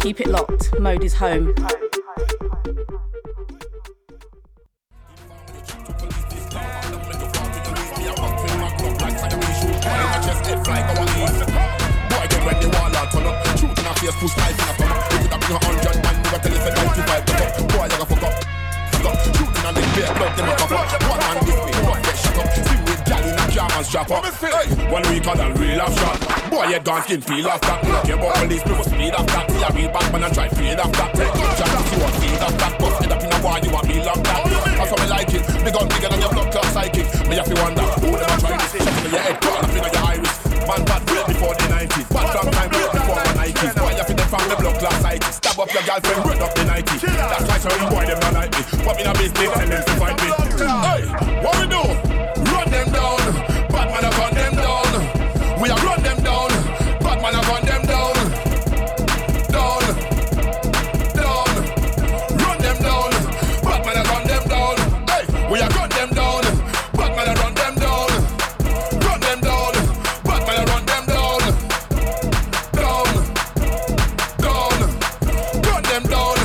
Keep it locked, Mode is home. push knife in a stomach. You could have been a hundred man, you tell if a 95 the fuck. Boy, you fuck up. Fuck up. Shooting on the beer, blood them a cover. One man this way, one get shut up. See with gal in a jammers strap up. Hey, one week on a real off shot. Boy, you gone skin peel off that. Look your about police, people speed off that. See a real bad man and try fade off that. Take good shot to see what feed off that. Bust it up in a war, you want me locked that. That's how me like it. Big gun bigger than your blood clot psychic. Me have to wonder who them a try this. Shot in your head, cut up in your iris. Man, bad way before the 90s. Bad long time way before the 90s. Boy, you fit them from the blood class psyche. Stab up your girlfriend, red up the 90s. That's why some boy them not like me. What in a business, tell them to find me. Hey, what we do? We are run them down. Bad man, I run them down. Down. Down. Run them down. Bad man, I run them down. Hey, we are run them down. Bad man, I run them down. Run them down. Bad man, I run them down. Down. Down. Run them down.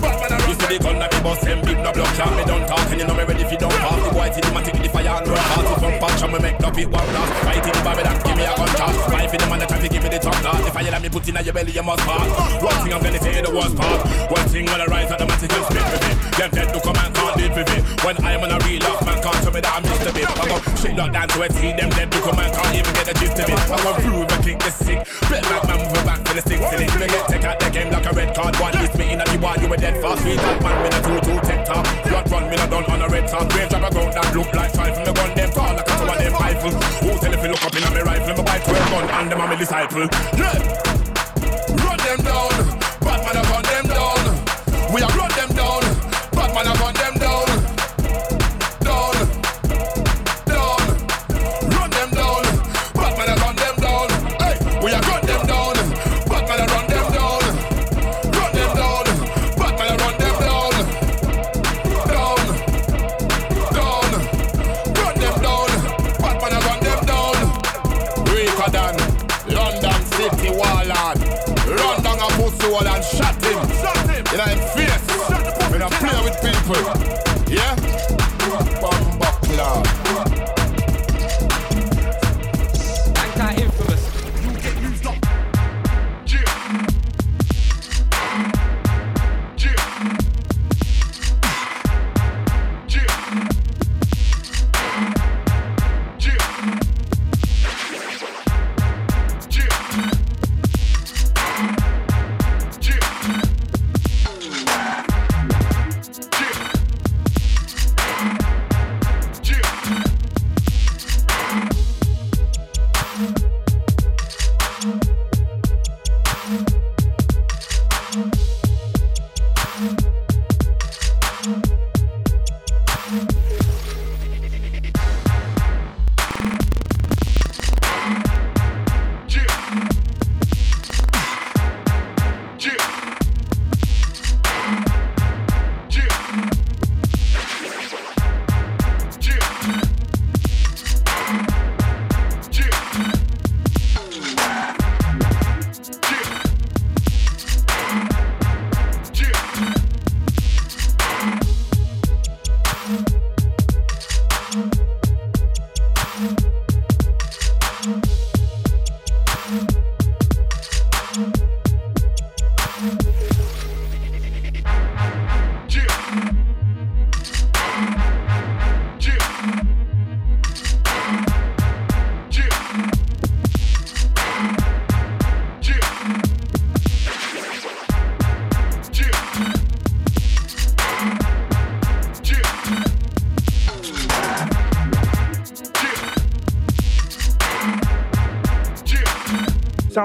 Bad man, I run them down. gun that me bust them big no block shot me don't talk and you know me ready if you don't pass the boy till him take the fire and run from and make up it one fight in Babylon give me a for the man to give me the top if I let me put in your belly you must pass. One thing I'm gonna say the worst part. One thing when I rise automatic and spit with me them dead to come and can't live with me when I'm on a real off man can't tell me that I'm Mr. Big I go shit lock down to a team them dead to come and can't even get the gist of it. I go through with a kick the sick. Bet like man move back to the six in it get take out the game like a red card. One list me in at the bar you were dead fast. We that man me a two two ten top. Blood run me no done on a red top. Grave drop a ground that look like rifle Me gun. Them fall like a two of them rifle. Who tell if you look up in a me rifle? Me buy 12 gun and them a me disciple. Yeah. Run them down. Bad man run them down. We a run them Him face. When I play with people.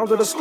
Sounds of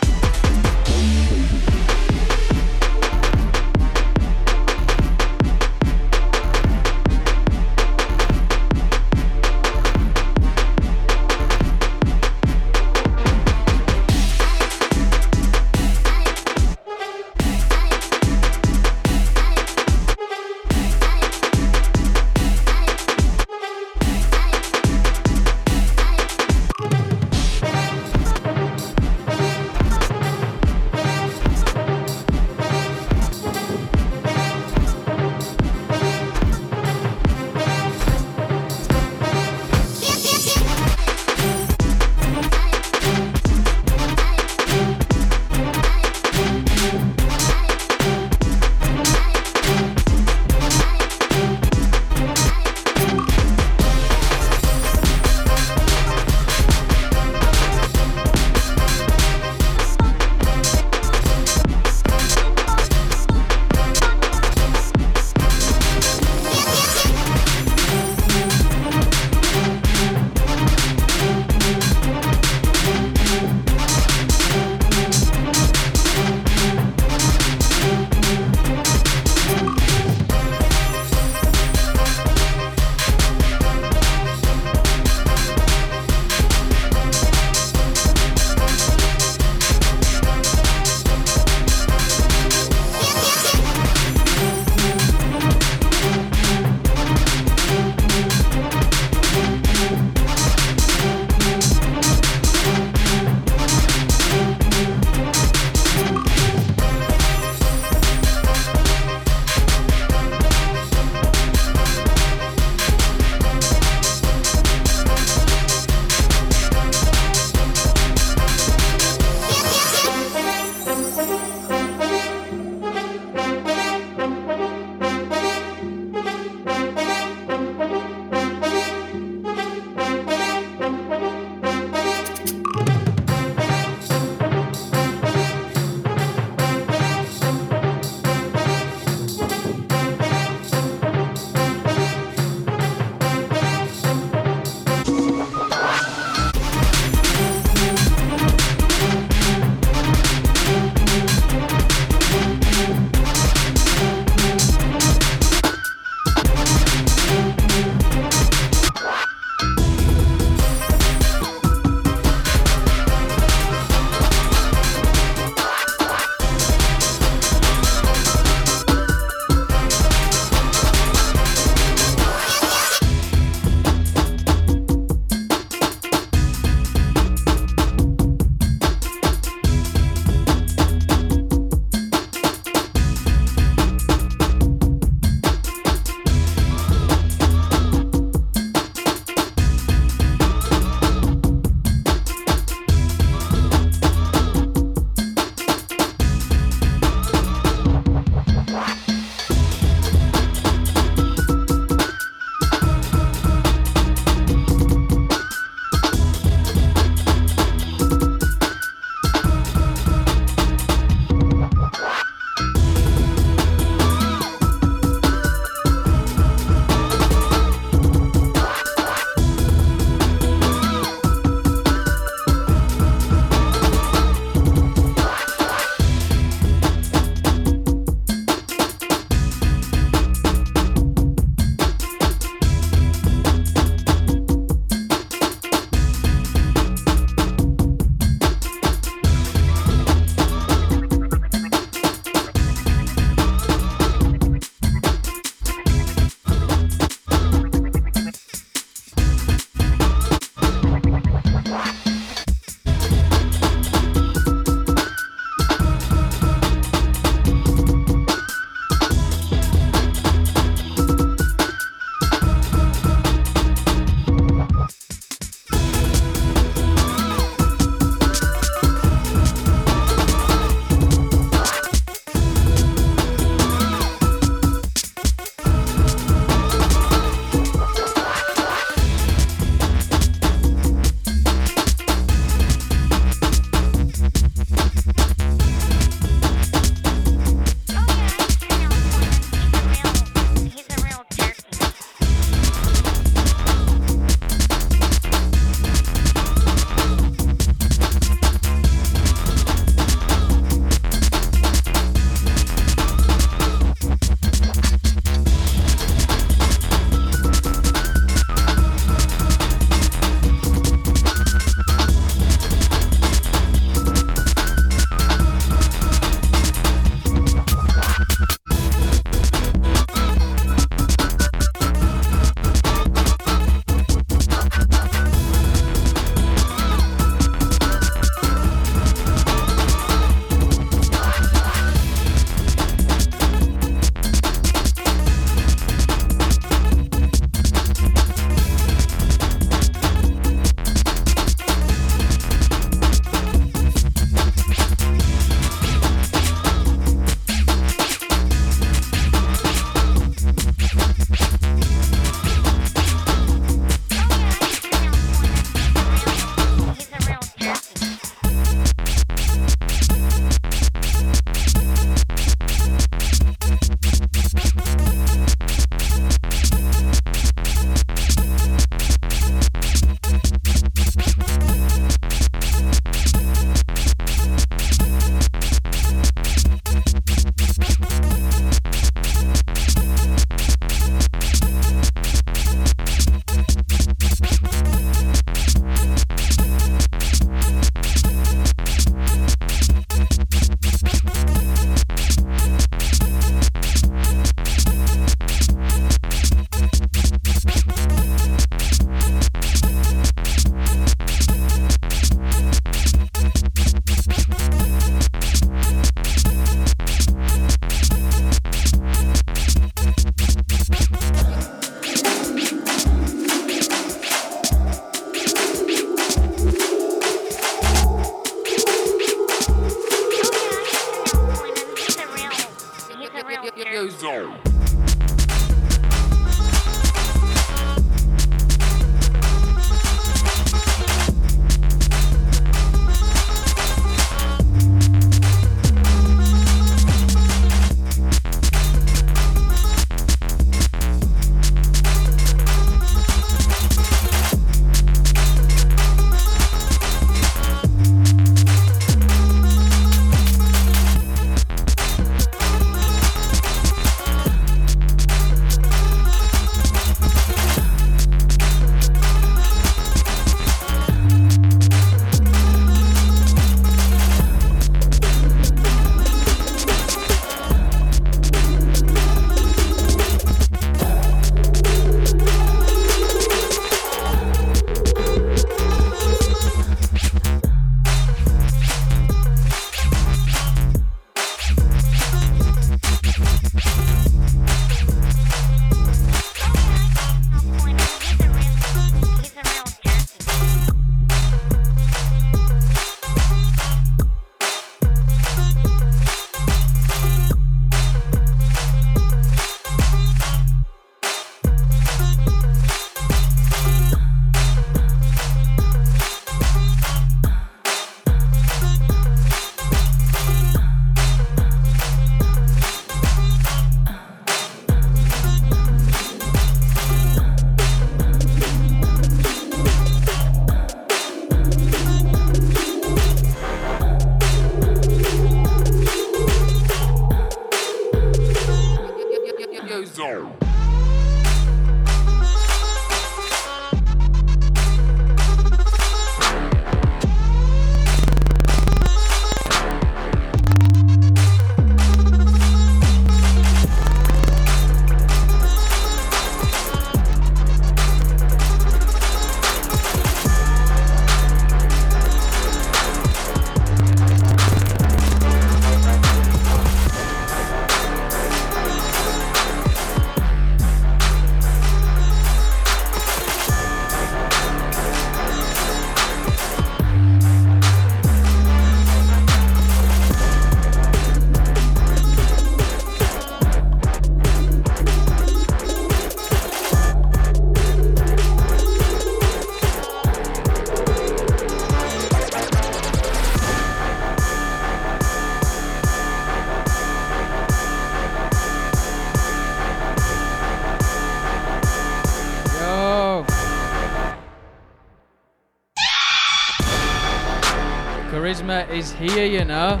is here, you know.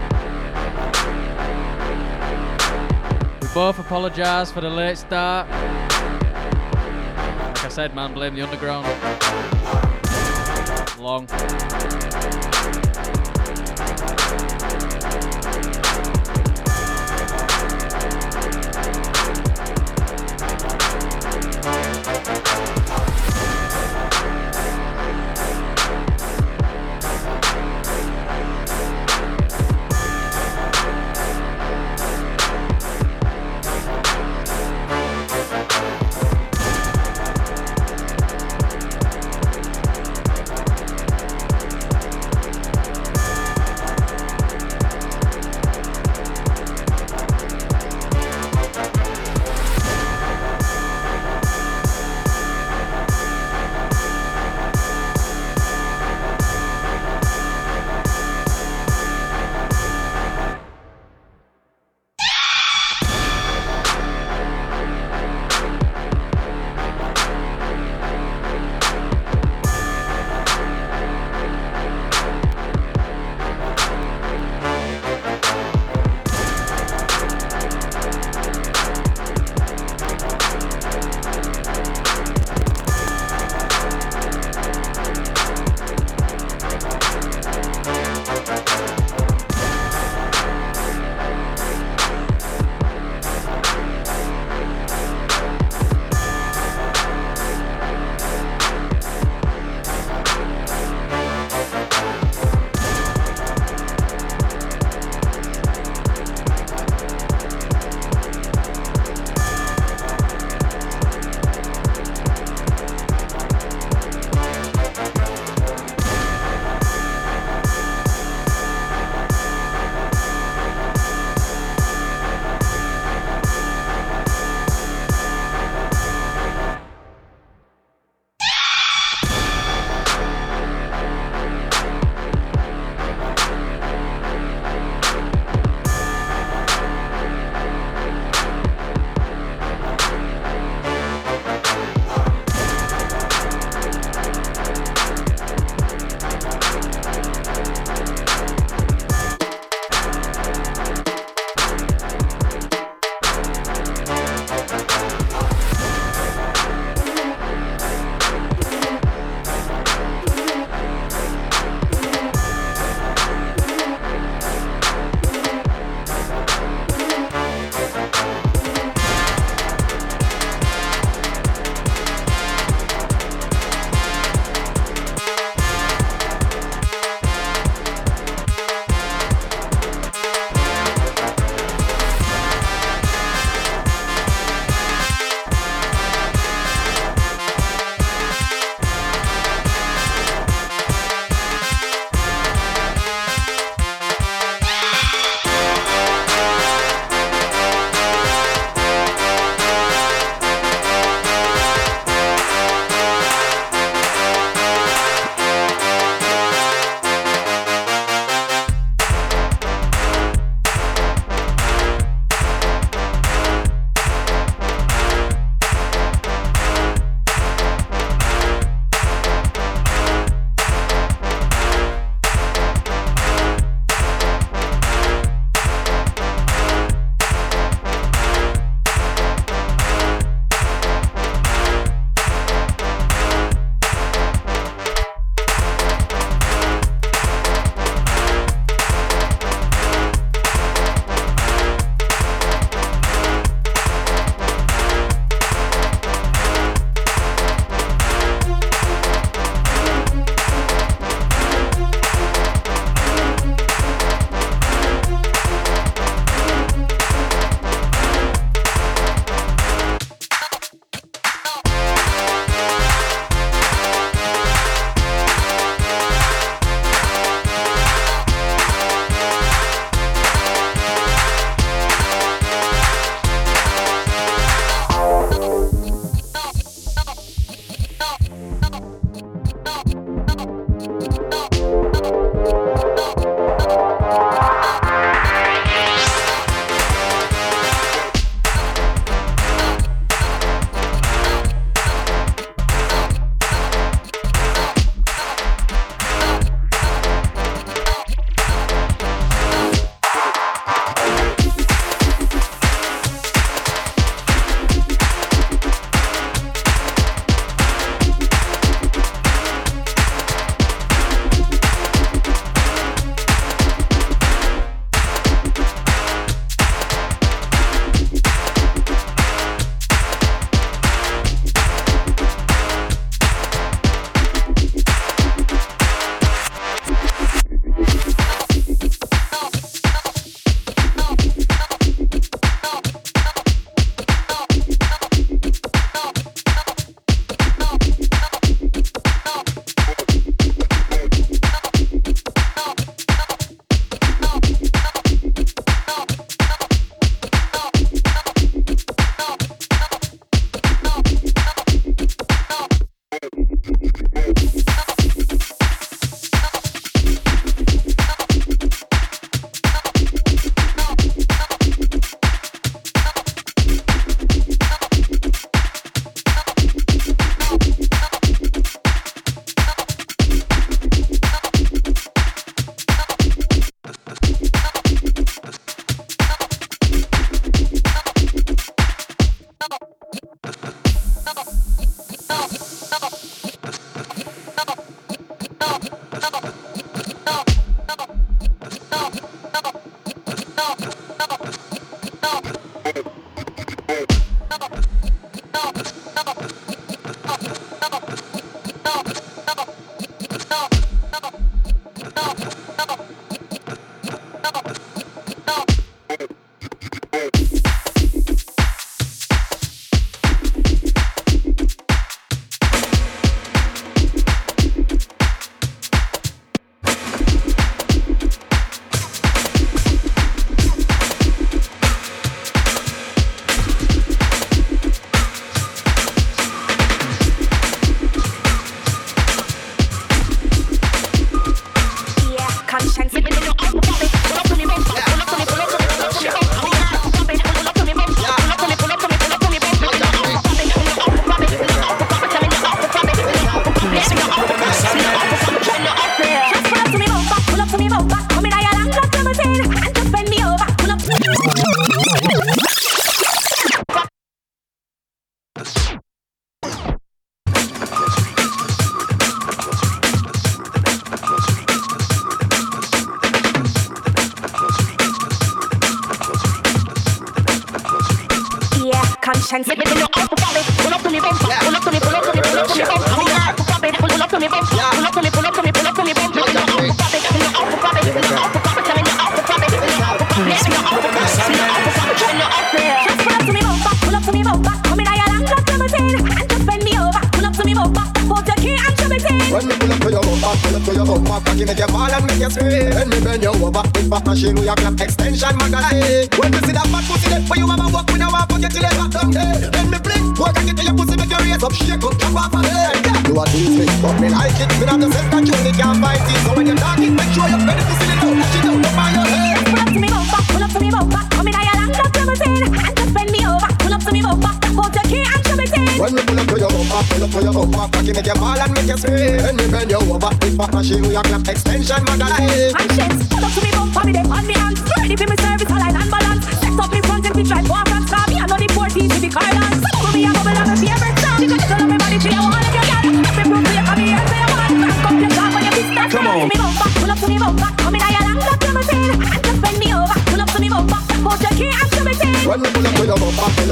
We both apologise for the late start. Like I said, man, blame the underground. Long.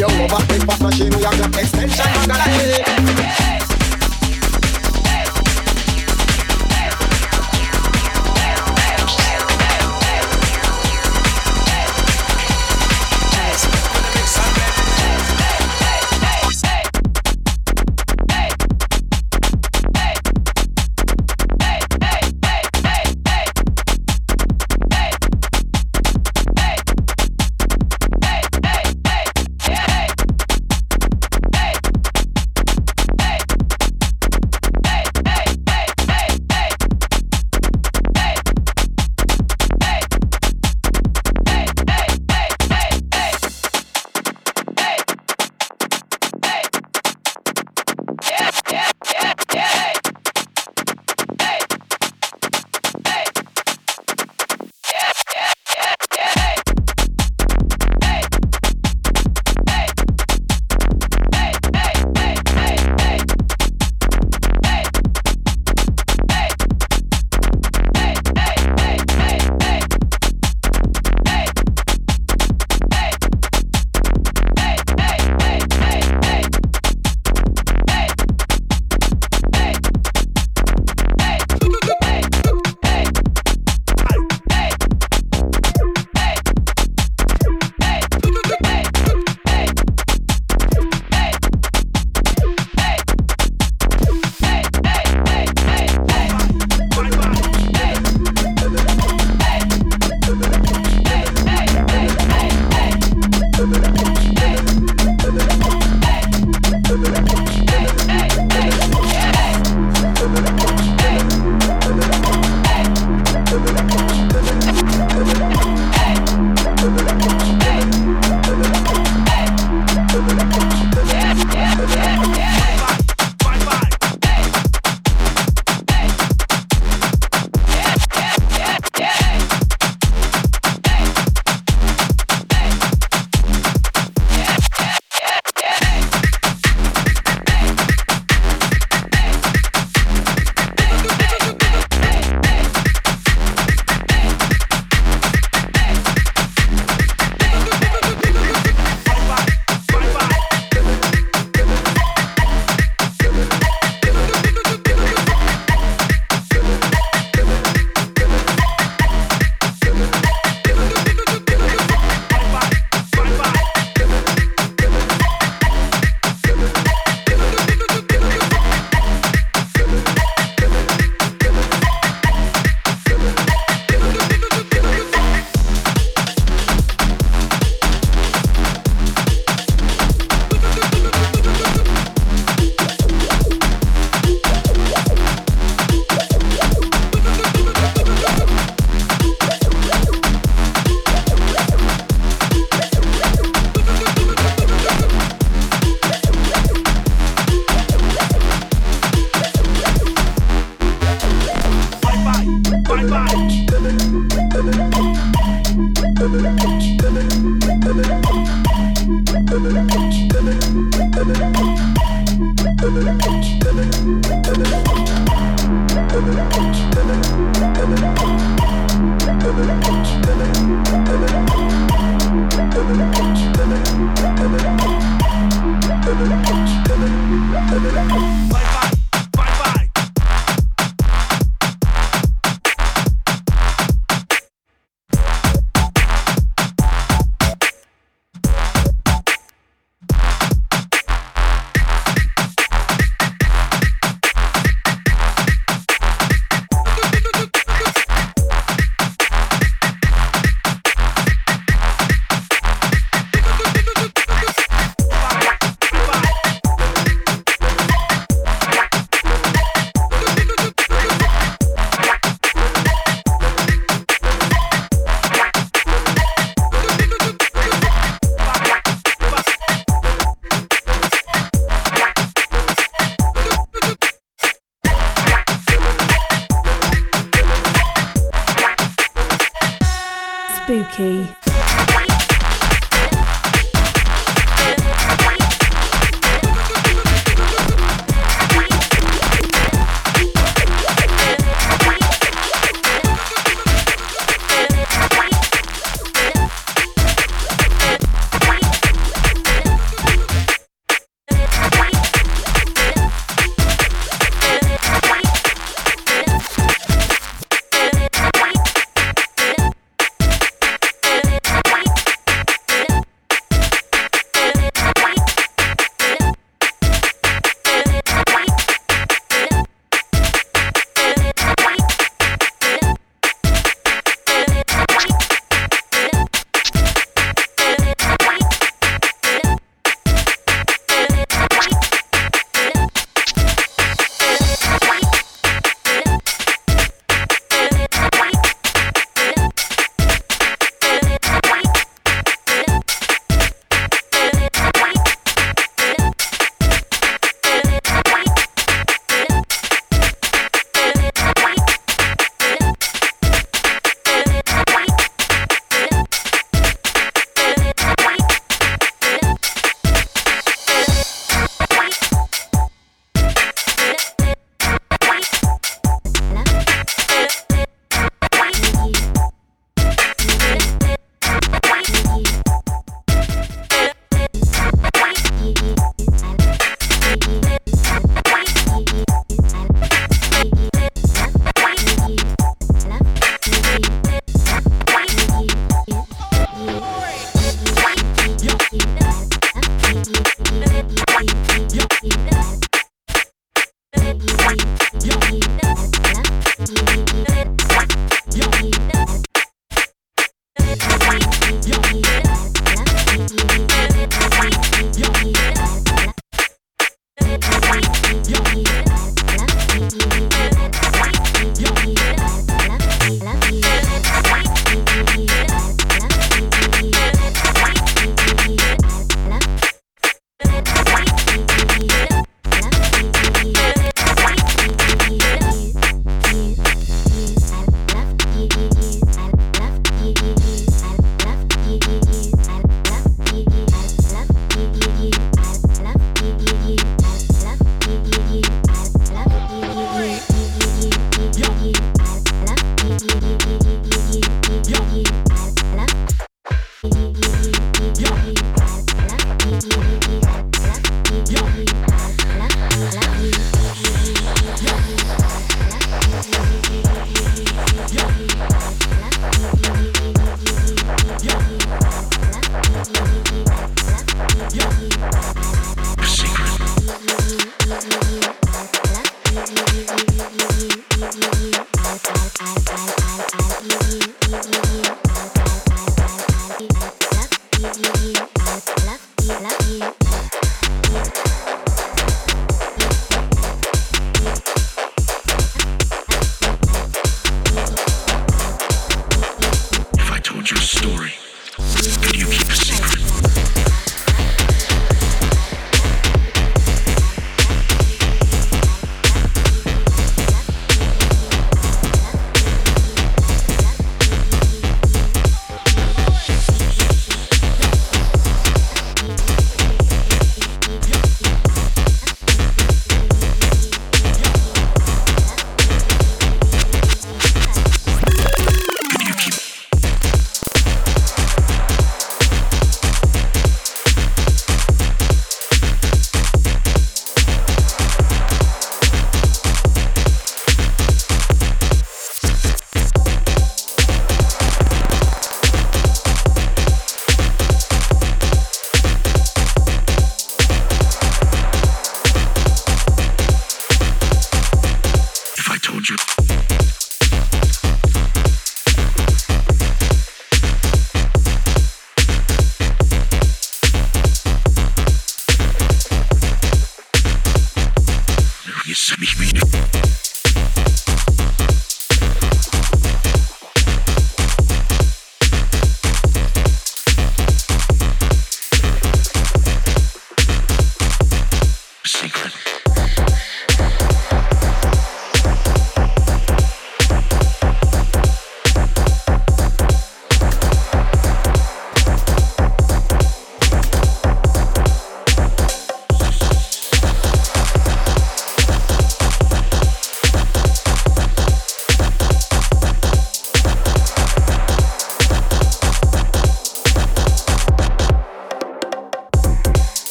you over. This partnership we have got extension.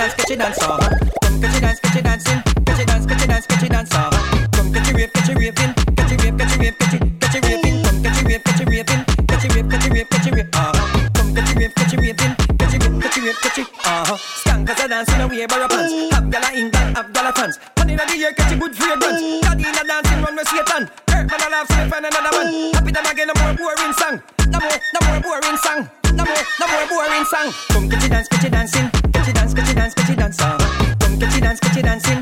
Come catch it dance, catch it dancing. Catch it dance, catch it dance, catch it. Come catch it catch it. Catch it catch it catch it, catch it. Come catch it catch it. Catch it catch it catch it. Come catch it catch it. Catch it catch it catch it, uh-huh. Dance inna the air, catch it good dancing, man alive, so find another. Happy again, no more boring song. No more, no more boring song. No more, no more boring song. Come catch it dance, catch it dancing catchy dancer. Come catchy dance, catchy dancing.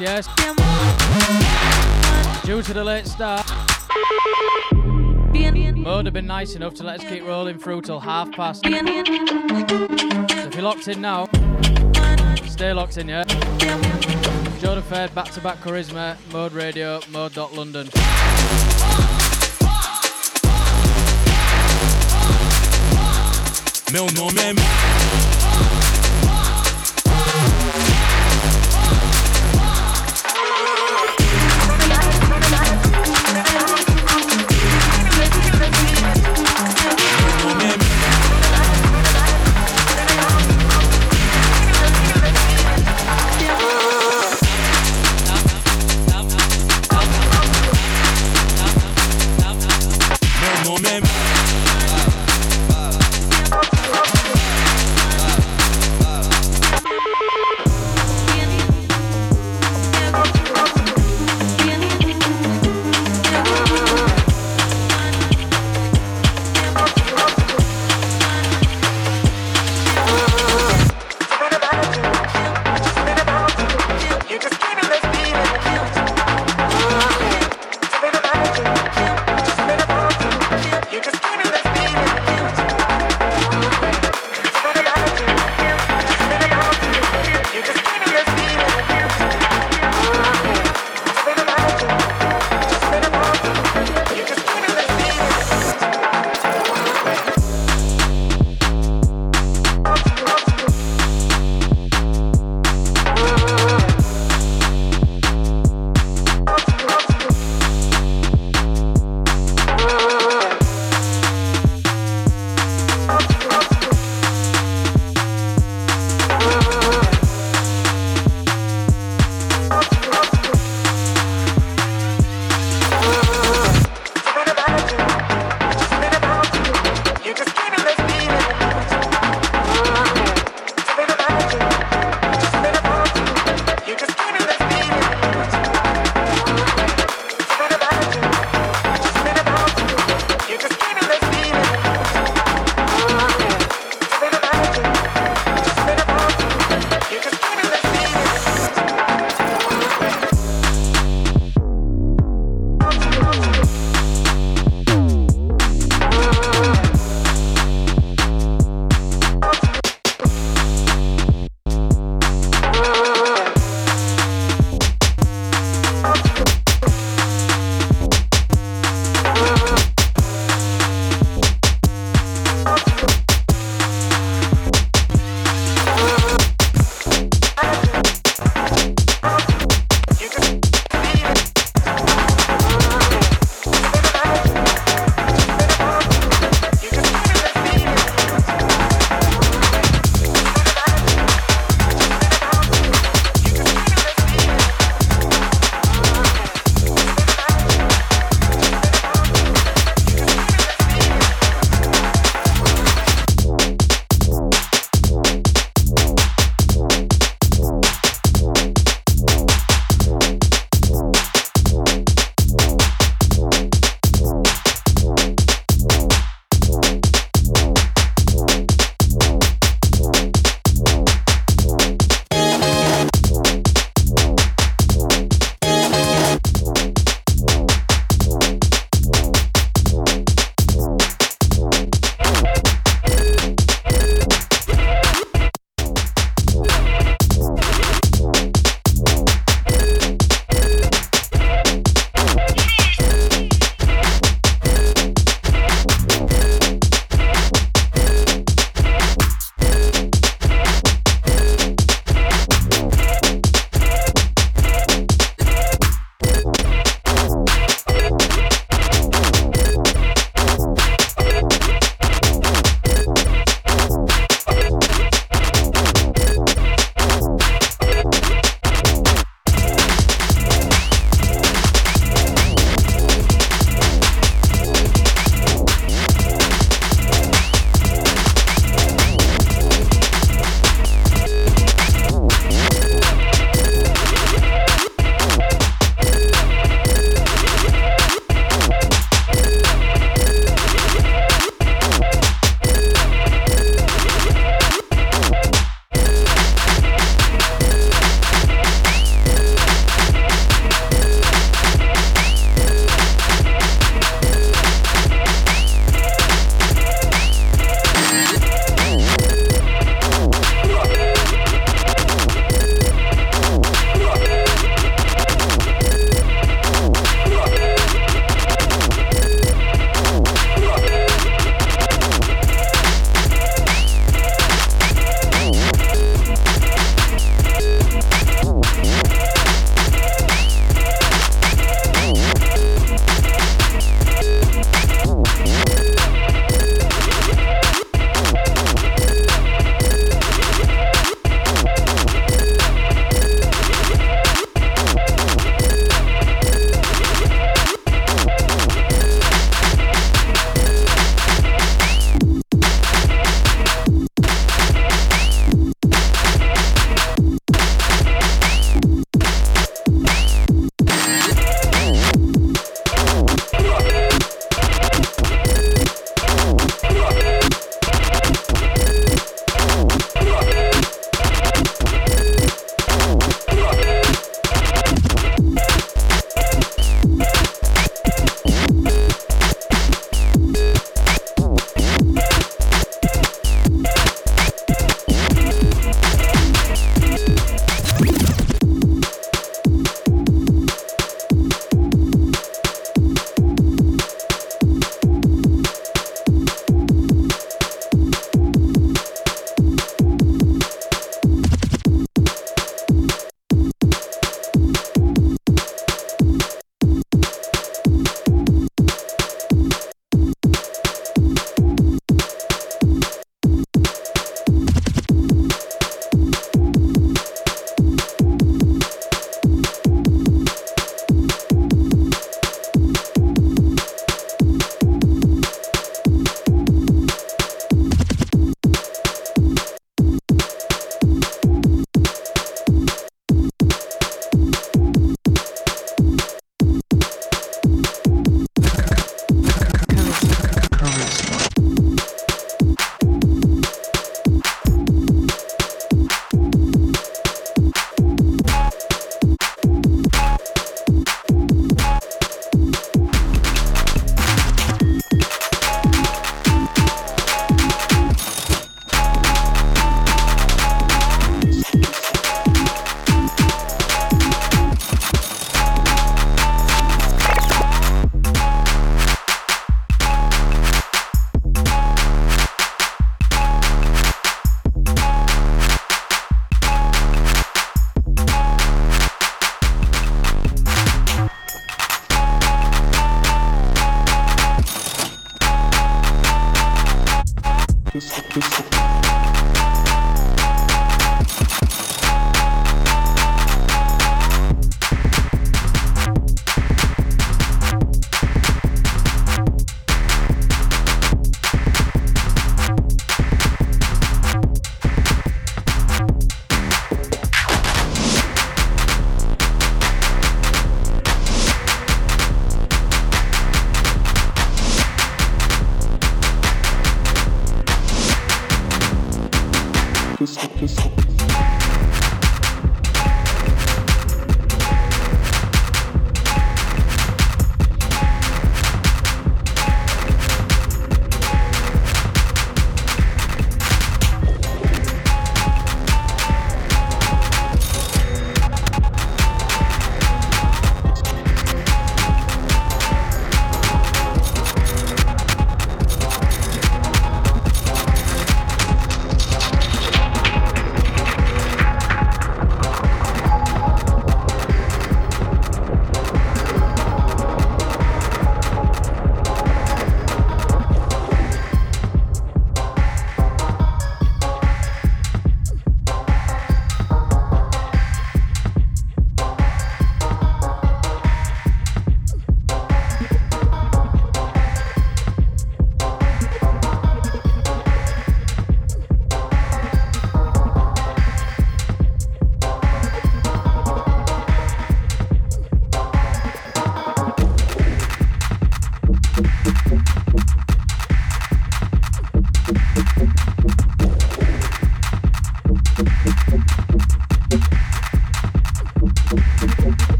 Yes. Due to the late start, Mode have been nice enough to let us keep rolling through till half past. So if you're locked in now, stay locked in, yeah? Joe the Third, back to back charisma, Mode Radio, Mode.London. Mais on non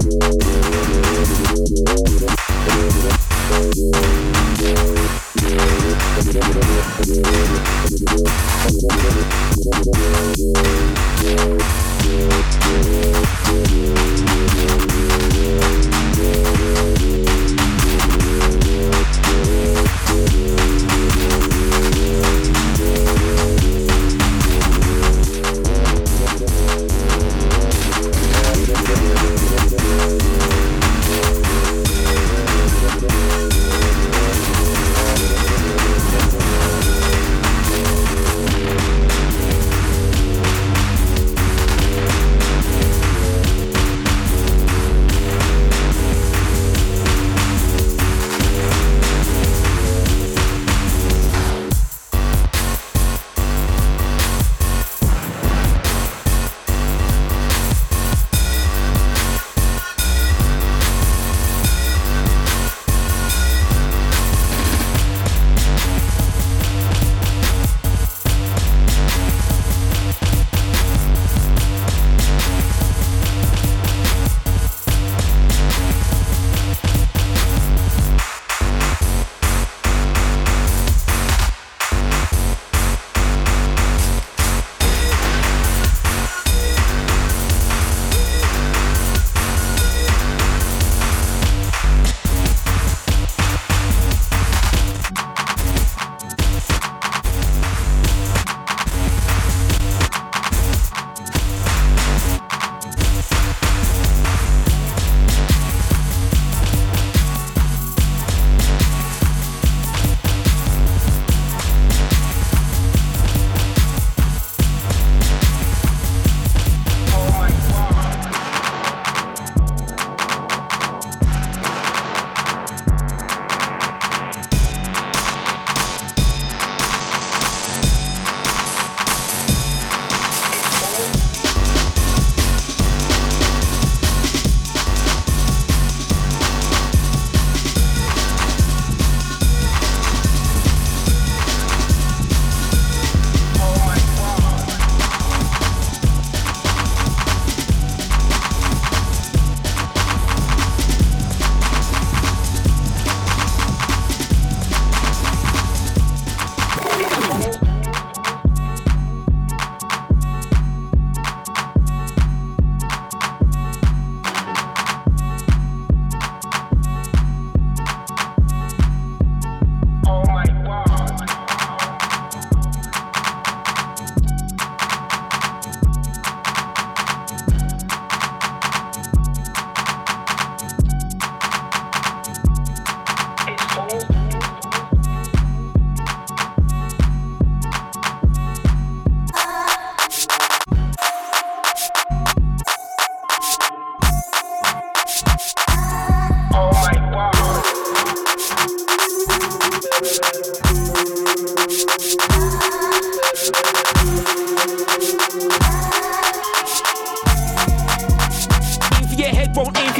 for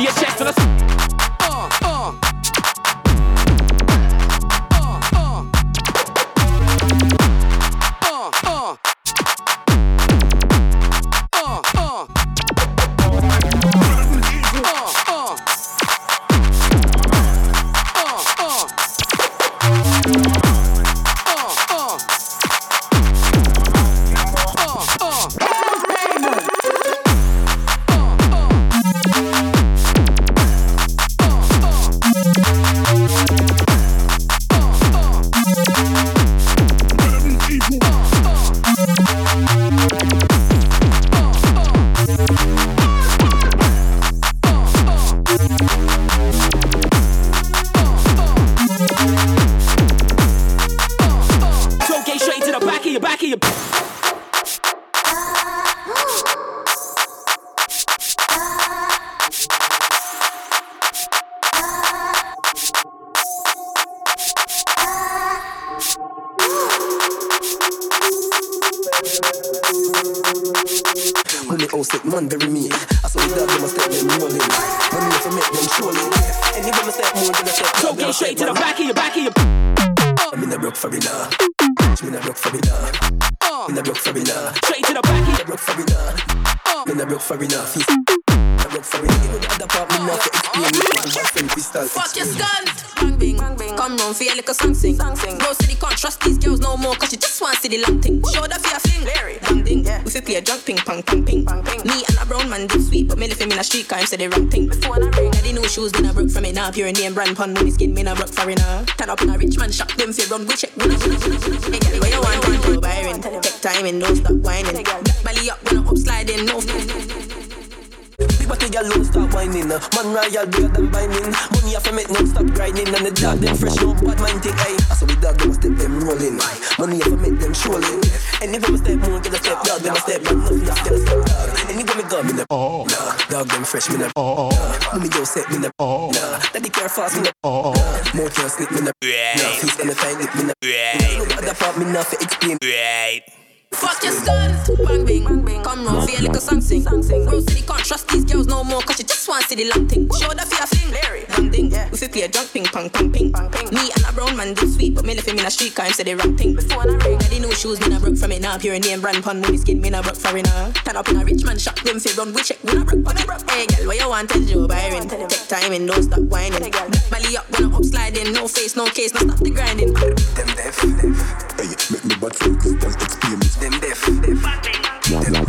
enough. I broke for been a broke from it now. Pure name brand pun, money skin, me a broke foreigner. Turn up in a rich man shop, them fi run go check. Hey girl, where you want, Joe Byron? Take time and don't stop whining. Belly up when I'm up sliding, no. Big body girl don't stop whining. Man royal bigger than binding Money off a make non stop grinding And the dog them fresh no bad mind thing Aye, I saw the dog them step them rolling Money off a make them trolling Any them a step moon get a step dog them a step man nothing just get a step dog Any go me gun me the oh. Dog them fresh me the oh. Nah, mommy go set me the oh. Oh. Nah, daddy care fast me the oh. Nah, more can't slip me the Nah, feast and the time it me the Nah, no other part me not for explain Right Fuck your skull. Bang bing, bang bing. Come round for your little song sing. Song sing. Bro city can't trust these girls no more, cause she just want to see the long thing. Show the fear fling. Larry. Bang ding. Yeah. We fi play a drunk ping pong pong ping. Bang ping. Me and a brown man did sweet, but me left him in a street car, him say the wrong thing. Before I ring, I didn't know shoes, me not broke from it now. Pure name brand pun, money skin, me not broke for it now. Turn up in a rich man shop, them fi run, we check, we not broke, but me. Hey girl, what you want, tell Joe Byron. Take time and don't stop whining. Belly up when I'm up sliding, no face, no case, no stop the grinding. Them deaf, deaf Hey, make me bad for this, girl, explain this. Them deaf, deaf Them, them,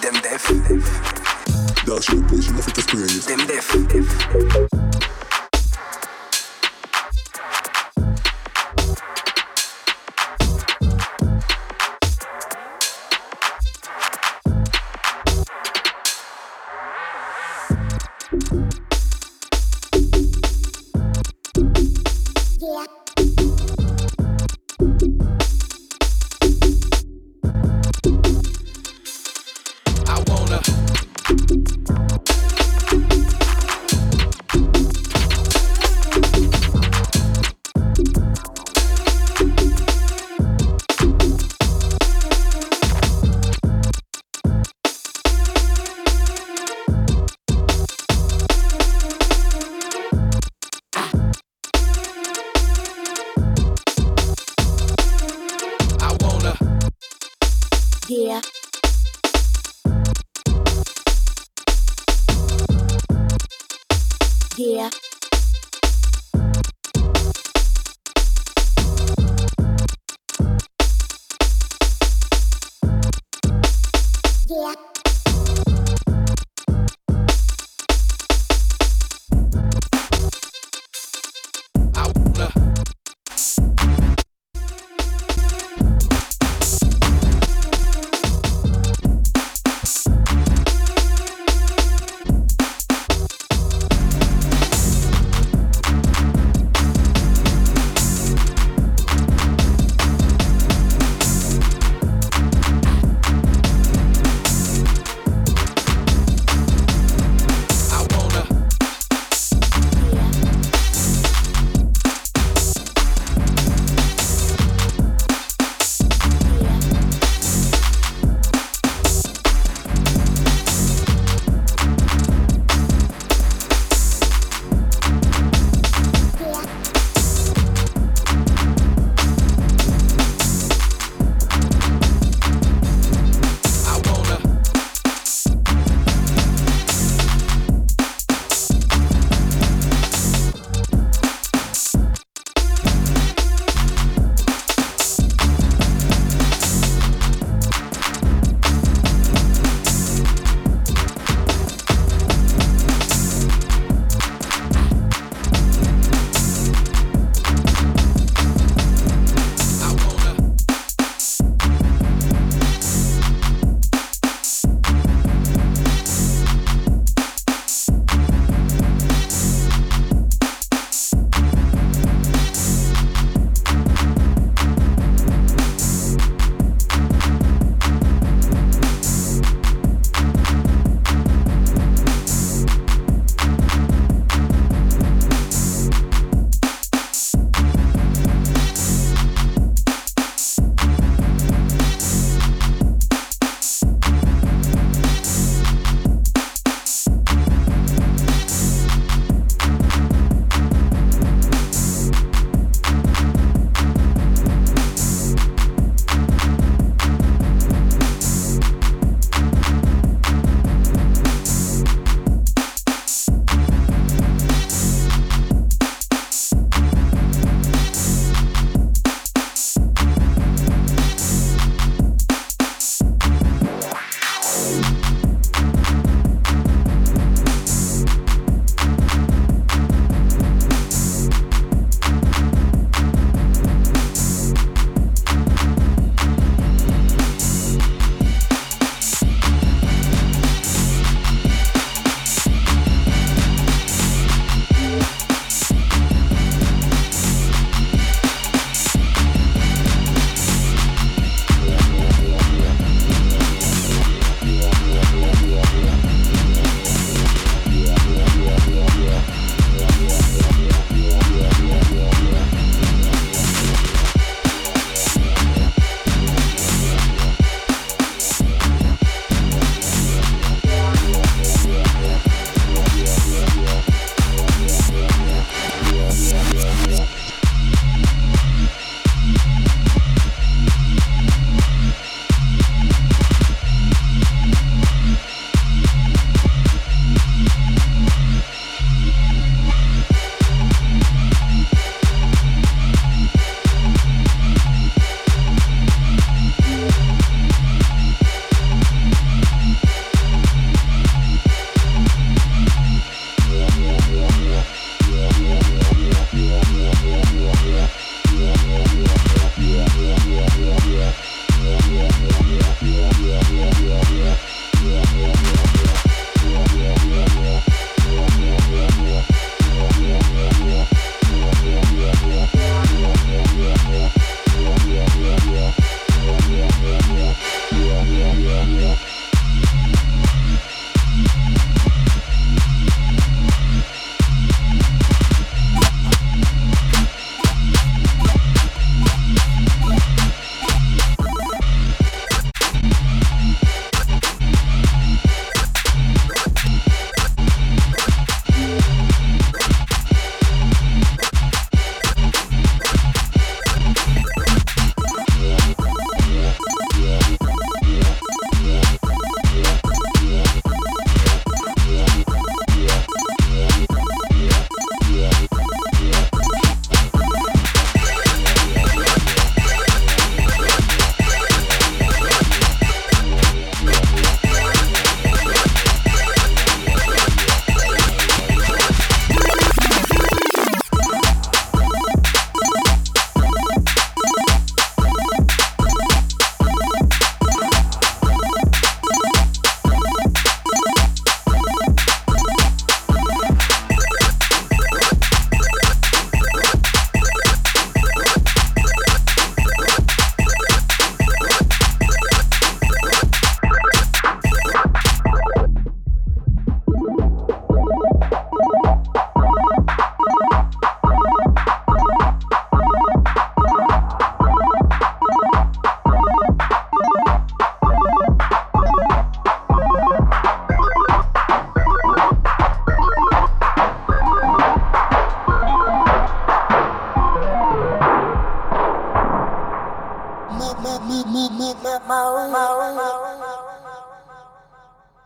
them deaf, deaf Dog, she a push, she no to spray. Them deaf, deaf